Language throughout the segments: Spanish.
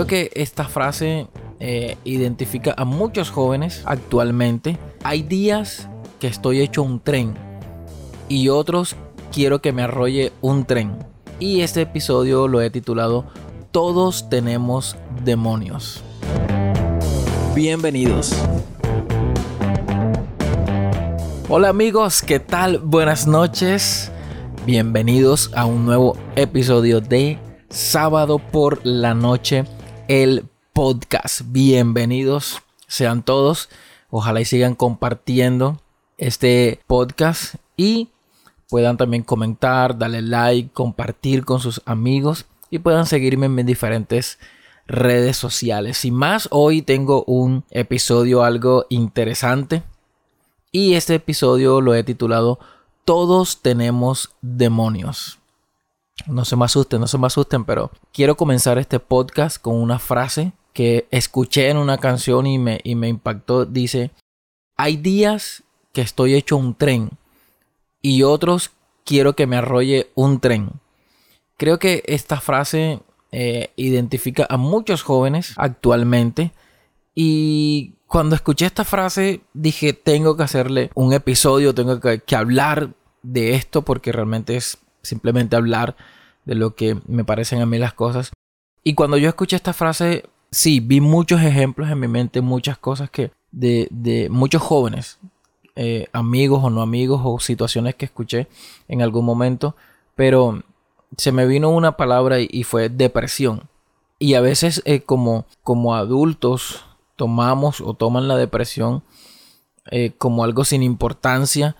Creo que esta frase eh, identifica a muchos jóvenes actualmente. Hay días que estoy hecho un tren y otros quiero que me arrolle un tren. Y este episodio lo he titulado Todos tenemos demonios. Bienvenidos. Hola amigos, ¿qué tal? Buenas noches. Bienvenidos a un nuevo episodio de Sábado por la Noche, el podcast. Bienvenidos sean todos. Ojalá y sigan compartiendo este podcast y puedan también comentar, darle like, compartir con sus amigos y puedan seguirme en mis diferentes redes sociales. Y más, hoy tengo un episodio algo interesante y este episodio lo he titulado Todos tenemos demonios. No se me asusten, no se me asusten, pero quiero comenzar este podcast con una frase que escuché en una canción y me, y me impactó. Dice, hay días que estoy hecho un tren y otros quiero que me arrolle un tren. Creo que esta frase eh, identifica a muchos jóvenes actualmente y cuando escuché esta frase dije, tengo que hacerle un episodio, tengo que, hablar de esto porque realmente es simplemente hablar de lo que me parecen a mí las cosas. Y cuando yo escuché esta frase, sí, vi muchos ejemplos en mi mente, muchas cosas que de, de muchos jóvenes, eh, amigos o no amigos o situaciones que escuché en algún momento, pero se me vino una palabra y, fue depresión. Y a veces eh, como, como adultos tomamos o toman la depresión eh, como algo sin importancia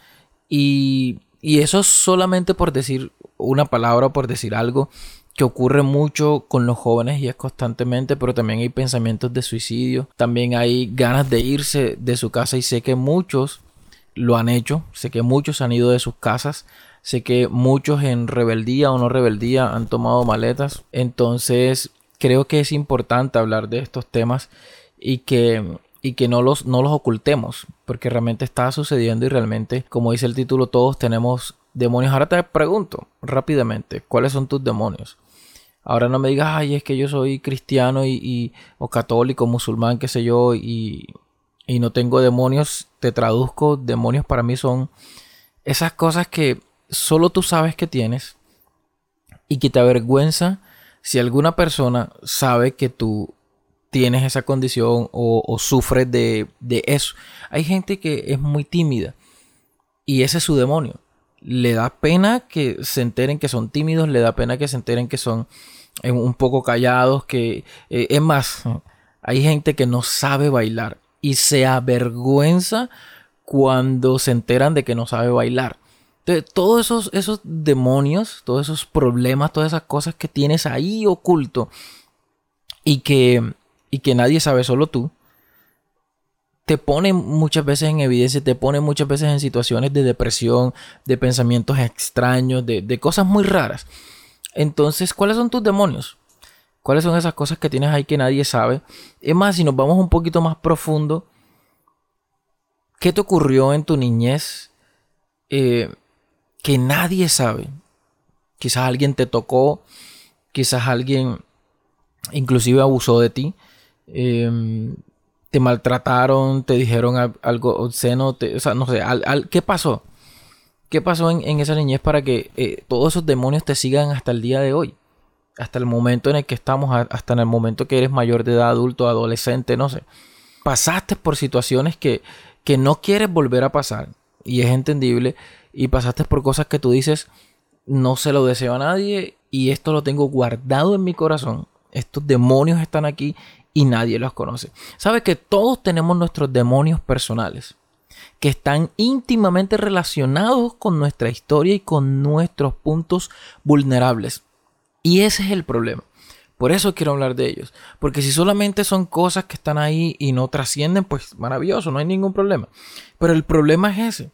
y, y eso solamente por decir una palabra o por decir algo que ocurre mucho con los jóvenes y es constantemente, pero también hay pensamientos de suicidio, también hay ganas de irse de su casa y sé que muchos lo han hecho, sé que muchos han ido de sus casas, sé que muchos en rebeldía o no rebeldía han tomado maletas, entonces creo que es importante hablar de estos temas y que, y que no, los, no los ocultemos, porque realmente está sucediendo y realmente, como dice el título, todos tenemos demonios. Ahora te pregunto rápidamente, ¿cuáles son tus demonios? Ahora no me digas, ay, es que yo soy cristiano y, o católico, musulmán, qué sé yo, y, y no tengo demonios. Te traduzco, demonios para mí son esas cosas que solo tú sabes que tienes y que te avergüenza si alguna persona sabe que tú tienes esa condición o, sufres de, eso. Hay gente que es muy tímida y ese es su demonio. Le da pena que se enteren que son tímidos, le da pena que se enteren que son eh, un poco callados, que eh, es más, hay gente que no sabe bailar y se avergüenza cuando se enteran de que no sabe bailar. Entonces, todos esos, esos demonios, todos esos problemas, todas esas cosas que tienes ahí oculto y que y que nadie sabe, solo tú, te pone muchas veces en evidencia, te pone muchas veces en situaciones de depresión, de pensamientos extraños, de, cosas muy raras. Entonces, ¿cuáles son tus demonios? ¿Cuáles son esas cosas que tienes ahí que nadie sabe? Es más, si nos vamos un poquito más profundo, ¿qué te ocurrió en tu niñez eh, que nadie sabe? Quizás alguien te tocó, quizás alguien inclusive abusó de ti. Em, te maltrataron, te dijeron algo obsceno, o sea, no sé, ¿qué pasó? ¿Qué pasó en, esa niñez para que eh, todos esos demonios te sigan hasta el día de hoy? Hasta el momento en el que estamos, hasta en el momento que eres mayor de edad, adulto, adolescente, no sé. Pasaste por situaciones que, que no quieres volver a pasar y es entendible y pasaste por cosas que tú dices, no se lo deseo a nadie y esto lo tengo guardado en mi corazón. Estos demonios están aquí y nadie los conoce. Sabes que todos tenemos nuestros demonios personales que están íntimamente relacionados con nuestra historia y con nuestros puntos vulnerables. Y ese es el problema. Por eso quiero hablar de ellos. Porque si solamente son cosas que están ahí y no trascienden, pues maravilloso, no hay ningún problema. Pero el problema es ese.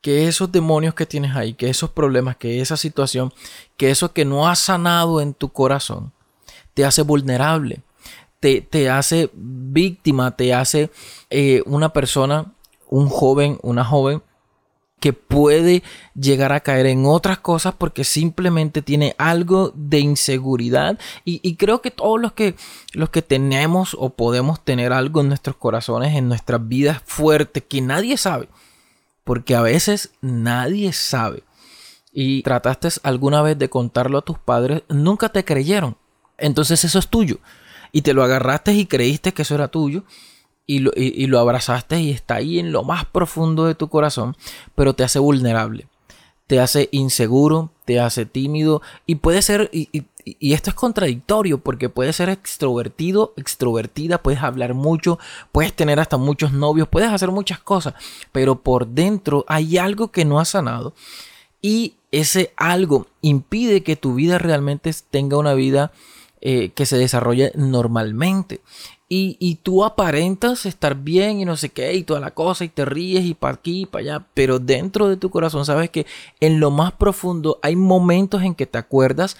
Que esos demonios que tienes ahí, que esos problemas, que esa situación, que eso que no ha sanado en tu corazón, te hace vulnerable te, hace víctima, te hace eh, una persona, un joven, una joven que puede llegar a caer en otras cosas porque simplemente tiene algo de inseguridad. Y, creo que todos los que los que tenemos o podemos tener algo en nuestros corazones en nuestras vidas fuertes que nadie sabe porque a veces nadie sabe. Y trataste alguna vez de contarlo a tus padres nunca te creyeron. Entonces eso es tuyo y te lo agarraste y creíste que eso era tuyo y lo, abrazaste y está ahí en lo más profundo de tu corazón, pero te hace vulnerable, te hace inseguro, te hace tímido y puede ser, y, y, esto es contradictorio porque puede ser extrovertido, extrovertida, puedes hablar mucho, puedes tener hasta muchos novios, puedes hacer muchas cosas, pero por dentro hay algo que no ha sanado y ese algo impide que tu vida realmente tenga una vida eh, que se desarrolle normalmente. Y, tú aparentas estar bien y no sé qué y toda la cosa y te ríes y para aquí y para allá, pero dentro de tu corazón sabes que en lo más profundo hay momentos en que te acuerdas,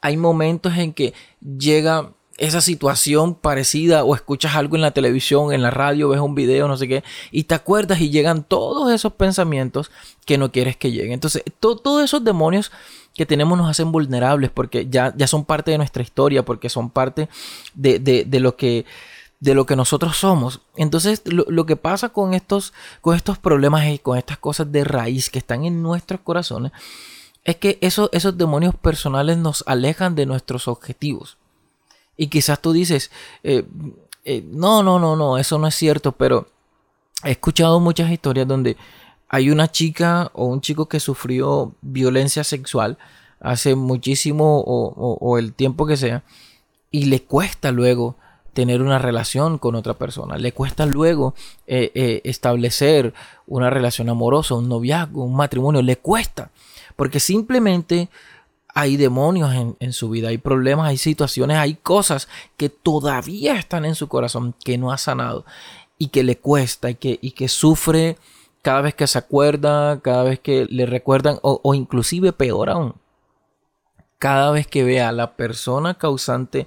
hay momentos en que llega esa situación parecida o escuchas algo en la televisión, en la radio, ves un video, no sé qué, y te acuerdas y llegan todos esos pensamientos que no quieres que lleguen. Entonces, todos esos demonios que tenemos nos hacen vulnerables porque ya, ya son parte de nuestra historia, porque son parte de, de lo que de lo que nosotros somos. Entonces, lo, que pasa con estos, con estos problemas y con estas cosas de raíz que están en nuestros corazones, es que esos, esos demonios personales nos alejan de nuestros objetivos. Y quizás tú dices, eh, eh, no, no, no, no, eso no es cierto, pero he escuchado muchas historias donde hay una chica o un chico que sufrió violencia sexual hace muchísimo o, el tiempo que sea, y le cuesta luego tener una relación con otra persona. Le cuesta luego eh, eh, establecer una relación amorosa, un noviazgo, un matrimonio. Le cuesta. Porque simplemente hay demonios en, su vida, hay problemas, hay situaciones, hay cosas que todavía están en su corazón, que no ha sanado y que le cuesta y que, y que sufre cada vez que se acuerda, cada vez que le recuerdan o, inclusive peor aún, cada vez que ve a la persona causante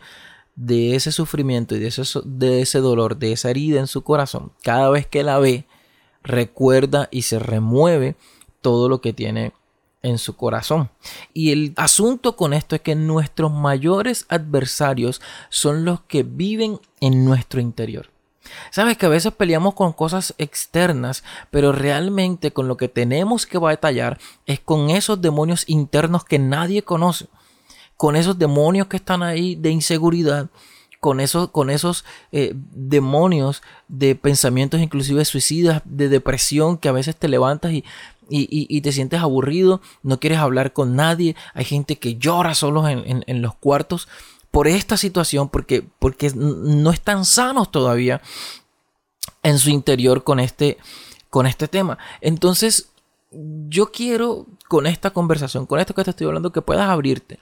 de ese sufrimiento y de ese, de ese dolor, de esa herida en su corazón, cada vez que la ve, recuerda y se remueve todo lo que tiene en su corazón. Y el asunto con esto es que nuestros mayores adversarios son los que viven en nuestro interior. Sabes que a veces peleamos con cosas externas, pero realmente con lo que tenemos que batallar es con esos demonios internos que nadie conoce con esos demonios que están ahí de inseguridad, con esos, con esos eh, demonios de pensamientos inclusive suicidas, de depresión, que a veces te levantas y, y, te sientes aburrido, no quieres hablar con nadie, hay gente que llora solos en, los cuartos por esta situación, porque, porque no están sanos todavía en su interior con este, con este tema. Entonces, yo quiero con esta conversación, con esto que te estoy hablando, que puedas abrirte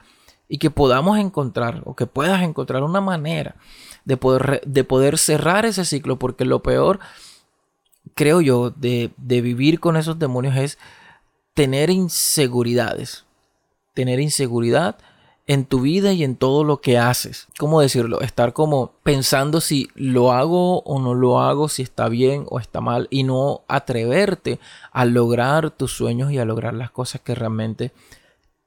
y que podamos encontrar o que puedas encontrar una manera de poder, de poder cerrar ese ciclo, porque lo peor, creo yo, de, de vivir con esos demonios es tener inseguridades, tener inseguridad en tu vida y en todo lo que haces. ¿Cómo decirlo? Estar como pensando si lo hago o no lo hago, si está bien o está mal y no atreverte a lograr tus sueños y a lograr las cosas que realmente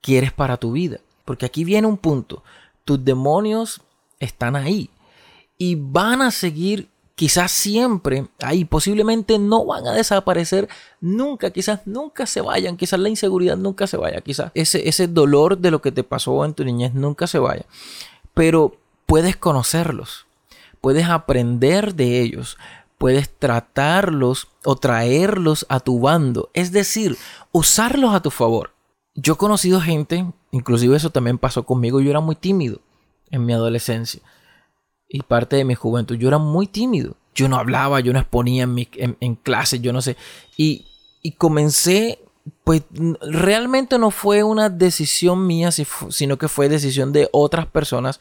quieres para tu vida. Porque aquí viene un punto. Tus demonios están ahí. Y van a seguir quizás siempre ahí. Posiblemente no van a desaparecer nunca. Quizás nunca se vayan. Quizás la inseguridad nunca se vaya. Quizás ese, ese dolor de lo que te pasó en tu niñez nunca se vaya. Pero puedes conocerlos. Puedes aprender de ellos puedes tratarlos o traerlos a tu bando, es decir, usarlos a tu favor. Yo he conocido gente Inclusive eso también pasó conmigo. Yo era muy tímido en mi adolescencia y parte de mi juventud. Yo era muy tímido. Yo no hablaba, yo no exponía en, mi, en, clase, yo no sé. Y, y, comencé, pues realmente no fue una decisión mía, sino que fue decisión de otras personas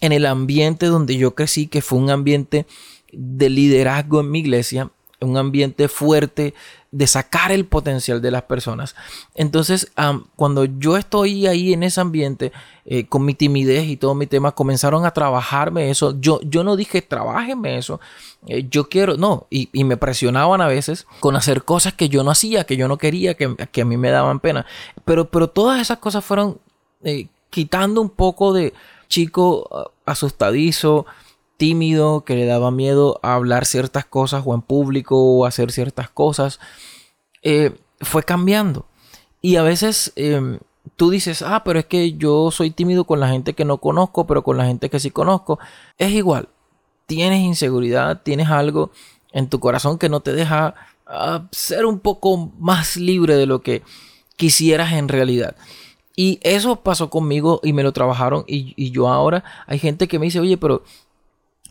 en el ambiente donde yo crecí, que fue un ambiente de liderazgo en mi iglesia, un ambiente fuerte de sacar el potencial de las personas. Entonces, cuando yo estoy ahí en ese ambiente, eh, con mi timidez y todo mi tema, comenzaron a trabajarme eso. Yo, yo no dije, trabajenme eso. Eh, yo quiero, no, y, me presionaban a veces con hacer cosas que yo no hacía, que yo no quería, que, a mí me daban pena. Pero, pero todas esas cosas fueron eh, quitando un poco de chico ah, asustadizo, tímido, que le daba miedo a hablar ciertas cosas o en público o hacer ciertas cosas, eh, fue cambiando. Y a veces em, tú dices, ah, pero es que yo soy tímido con la gente que no conozco, pero con la gente que sí conozco. Es igual. Tienes inseguridad, tienes algo en tu corazón que no te deja ah, ser un poco más libre de lo que quisieras en realidad. Y eso pasó conmigo y me lo trabajaron y, y, yo ahora hay gente que me dice, oye, pero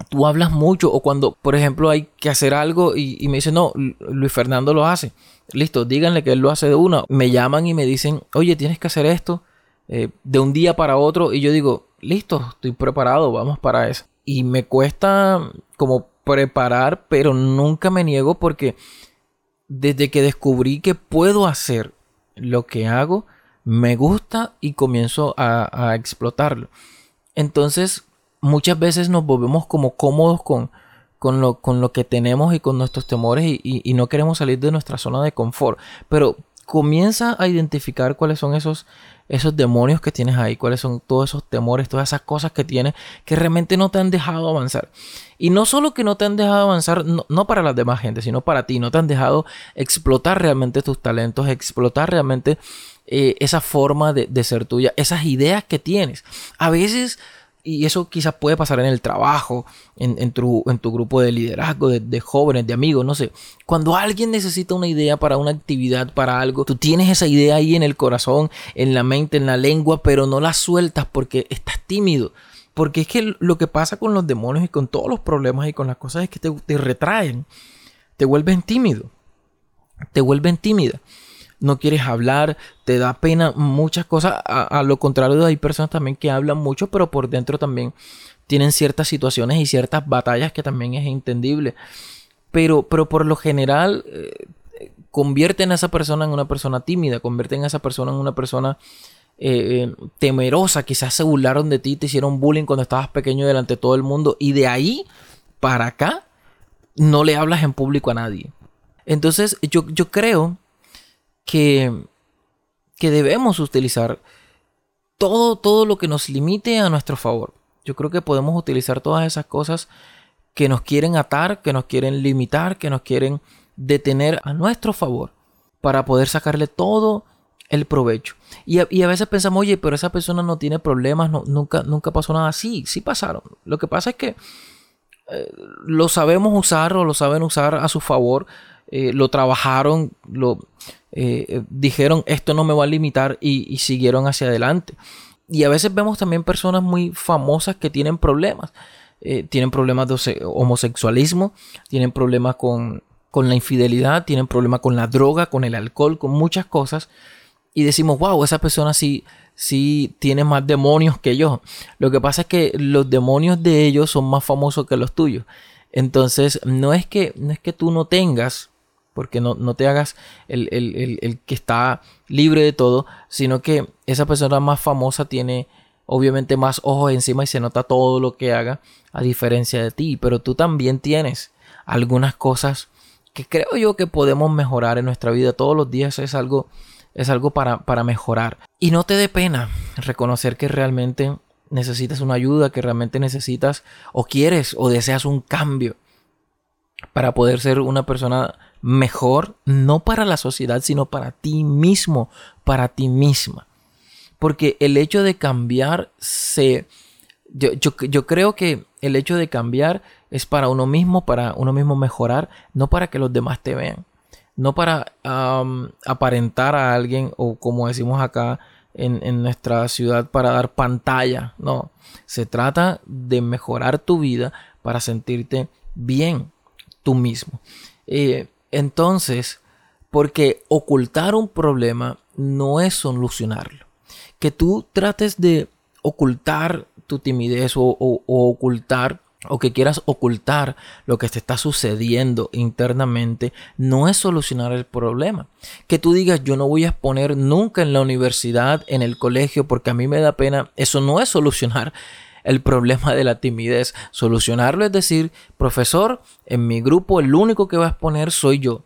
tú hablas mucho o cuando, por ejemplo, hay que hacer algo y, me dicen, no, Luis Fernando lo hace. Listo, díganle que él lo hace de una. Me llaman y me dicen, oye, tienes que hacer esto eh, de un día para otro. Y yo digo, listo, estoy preparado, vamos para eso. Y me cuesta como preparar, pero nunca me niego porque desde que descubrí que puedo hacer lo que hago, me gusta y comienzo a, a explotarlo. Entonces, muchas veces nos volvemos como cómodos con, con, lo, con lo que tenemos y con nuestros temores y, no queremos salir de nuestra zona de confort. Pero comienza a identificar cuáles son esos, esos demonios que tienes ahí, cuáles son todos esos temores, todas esas cosas que tienes que realmente no te han dejado avanzar. Y no solo que no te han dejado avanzar, no, para las demás gente, sino para ti, no te han dejado explotar realmente tus talentos, explotar realmente eh, esa forma de, de ser tuya, esas ideas que tienes. A veces y eso quizás puede pasar en el trabajo, en, tu, en tu, grupo de liderazgo, de, jóvenes, de amigos, no sé. Cuando alguien necesita una idea para una actividad, para algo, tú tienes esa idea ahí en el corazón, en la mente, en la lengua, pero no la sueltas porque estás tímido. Porque es que lo que pasa con los demonios y con todos los problemas y con las cosas es que te, te retraen, te vuelven tímido, te vuelven tímida no quieres hablar, te da pena muchas cosas. A, lo contrario, hay personas también que hablan mucho, pero por dentro también tienen ciertas situaciones y ciertas batallas que también es entendible. Pero, pero por lo general, eh, convierten a esa persona en una persona tímida, convierten a esa persona en una persona eh, eh, temerosa. Quizás se burlaron de ti, te hicieron bullying cuando estabas pequeño delante de todo el mundo. Y de ahí para acá, no le hablas en público a nadie. Entonces, yo, yo creo que, que debemos utilizar todo, todo lo que nos limite a nuestro favor. Yo creo que podemos utilizar todas esas cosas que nos quieren atar, que nos quieren limitar, que nos quieren detener a nuestro favor para poder sacarle todo el provecho. Y a, veces pensamos, oye, pero esa persona no tiene problemas, nunca, nunca pasó nada. Sí, sí pasaron. Lo que pasa es que eh, lo sabemos usar o lo saben usar a su favor, eh, lo trabajaron, lo, eh, eh, dijeron esto no me va a limitar y, siguieron hacia adelante. Y a veces vemos también personas muy famosas que tienen problemas. Eh, tienen problemas de homosexualismo, tienen problemas con, con la infidelidad, tienen problemas con la droga, con el alcohol, con muchas cosas. Y decimos, wow, esa persona sí, sí tiene más demonios que yo. Lo que pasa es que los demonios de ellos son más famosos que los tuyos. Entonces, no es que, no es que tú no tengas porque no, te hagas el, que está libre de todo, sino que esa persona más famosa tiene obviamente más ojos encima y se nota todo lo que haga a diferencia de ti, pero tú también tienes algunas cosas que creo yo que podemos mejorar en nuestra vida. Todos los días es algo es algo para, para mejorar. Y no te dé pena reconocer que realmente necesitas una ayuda, que realmente necesitas o quieres o deseas un cambio para poder ser una persona mejor, no para la sociedad, sino para ti mismo, para ti misma. Porque el hecho de cambiar se... Yo, yo, creo que el hecho de cambiar es para uno mismo, para uno mismo mejorar, no para que los demás te vean. No para aparentar a alguien o como decimos acá en, en nuestra ciudad, para dar pantalla. No, se trata de mejorar tu vida para sentirte bien tú mismo. Eh, entonces, porque ocultar un problema no es solucionarlo. Que tú trates de ocultar tu timidez o, ocultar o que quieras ocultar lo que te está sucediendo internamente, no es solucionar el problema. Que tú digas, yo no voy a exponer nunca en la universidad, en el colegio, porque a mí me da pena, eso no es solucionar el problema de la timidez. Solucionarlo es decir, profesor, en mi grupo el único que va a exponer soy yo.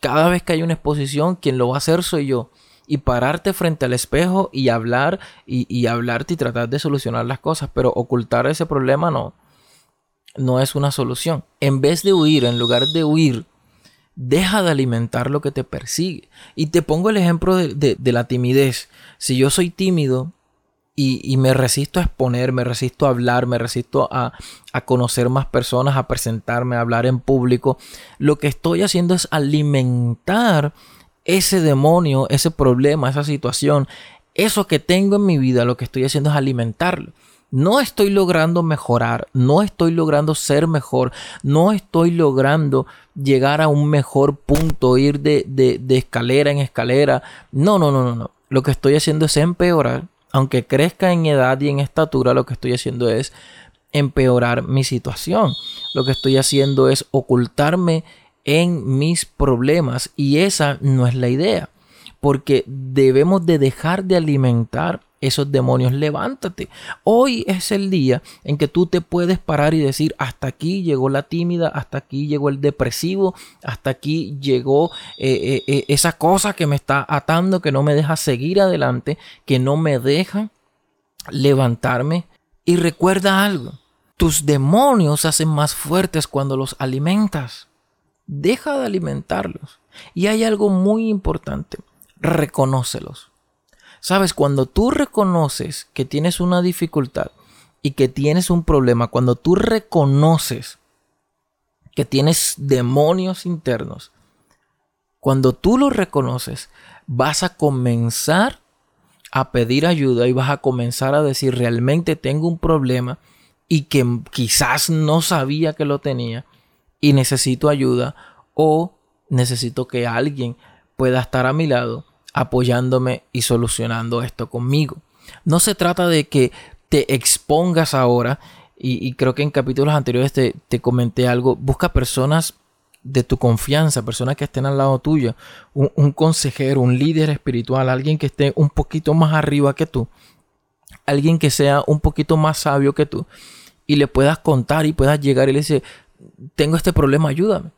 Cada vez que hay una exposición, quien lo va a hacer soy yo y pararte frente al espejo y hablar y, y, hablarte y tratar de solucionar las cosas, pero ocultar ese problema no no es una solución. En vez de huir, en lugar de huir, deja de alimentar lo que te persigue. Y te pongo el ejemplo de, la timidez. Si yo soy tímido y, me resisto a exponer, me resisto a hablar, me resisto a, a conocer más personas, a presentarme, a hablar en público, lo que estoy haciendo es alimentar ese demonio, ese problema, esa situación, eso que tengo en mi vida, lo que estoy haciendo es alimentarlo no estoy logrando mejorar, no estoy logrando ser mejor, no estoy logrando llegar a un mejor punto, ir de, de, escalera en escalera. No, no, no, no, no. Lo que estoy haciendo es empeorar. Aunque crezca en edad y en estatura, lo que estoy haciendo es empeorar mi situación. Lo que estoy haciendo es ocultarme en mis problemas y esa no es la idea. Porque debemos de dejar de alimentar esos demonios, levántate. Hoy es el día en que tú te puedes parar y decir, hasta aquí llegó la tímida, hasta aquí llegó el depresivo, hasta aquí llegó eh, eh, eh, esa cosa que me está atando, que no me deja seguir adelante, que no me deja levantarme. Y recuerda algo, tus demonios se hacen más fuertes cuando los alimentas. Deja de alimentarlos. Y hay algo muy importante, reconócelos. Sabes, cuando tú reconoces que tienes una dificultad y que tienes un problema, cuando tú reconoces que tienes demonios internos, cuando tú lo reconoces, vas a comenzar a pedir ayuda y vas a comenzar a decir realmente tengo un problema y que quizás no sabía que lo tenía y necesito ayuda o necesito que alguien pueda estar a mi lado apoyándome y solucionando esto conmigo. No se trata de que te expongas ahora, y, creo que en capítulos anteriores te, comenté algo, busca personas de tu confianza, personas que estén al lado tuyo, un, consejero, un líder espiritual, alguien que esté un poquito más arriba que tú, alguien que sea un poquito más sabio que tú, y le puedas contar y puedas llegar y le dice, tengo este problema, ayúdame.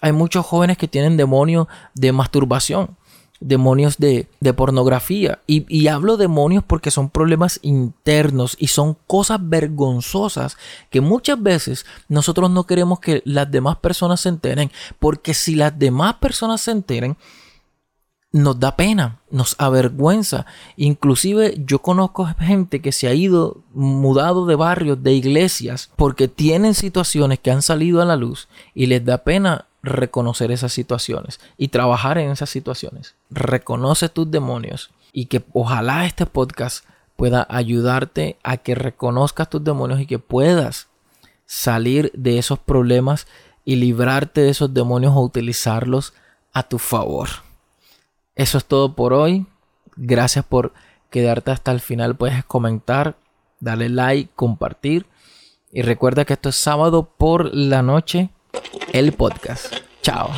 Hay muchos jóvenes que tienen demonios de masturbación demonios de, pornografía. Y, y, hablo demonios porque son problemas internos y son cosas vergonzosas que muchas veces nosotros no queremos que las demás personas se enteren. Porque si las demás personas se enteren, nos da pena, nos avergüenza. Inclusive yo conozco gente que se ha ido mudado de barrios, de iglesias, porque tienen situaciones que han salido a la luz y les da pena reconocer esas situaciones y trabajar en esas situaciones. Reconoce tus demonios y que ojalá este podcast pueda ayudarte a que reconozcas tus demonios y que puedas salir de esos problemas y librarte de esos demonios o utilizarlos a tu favor. Eso es todo por hoy. Gracias por quedarte hasta el final. Puedes comentar, darle like, compartir. Y recuerda que esto es sábado por la noche el podcast. Chao.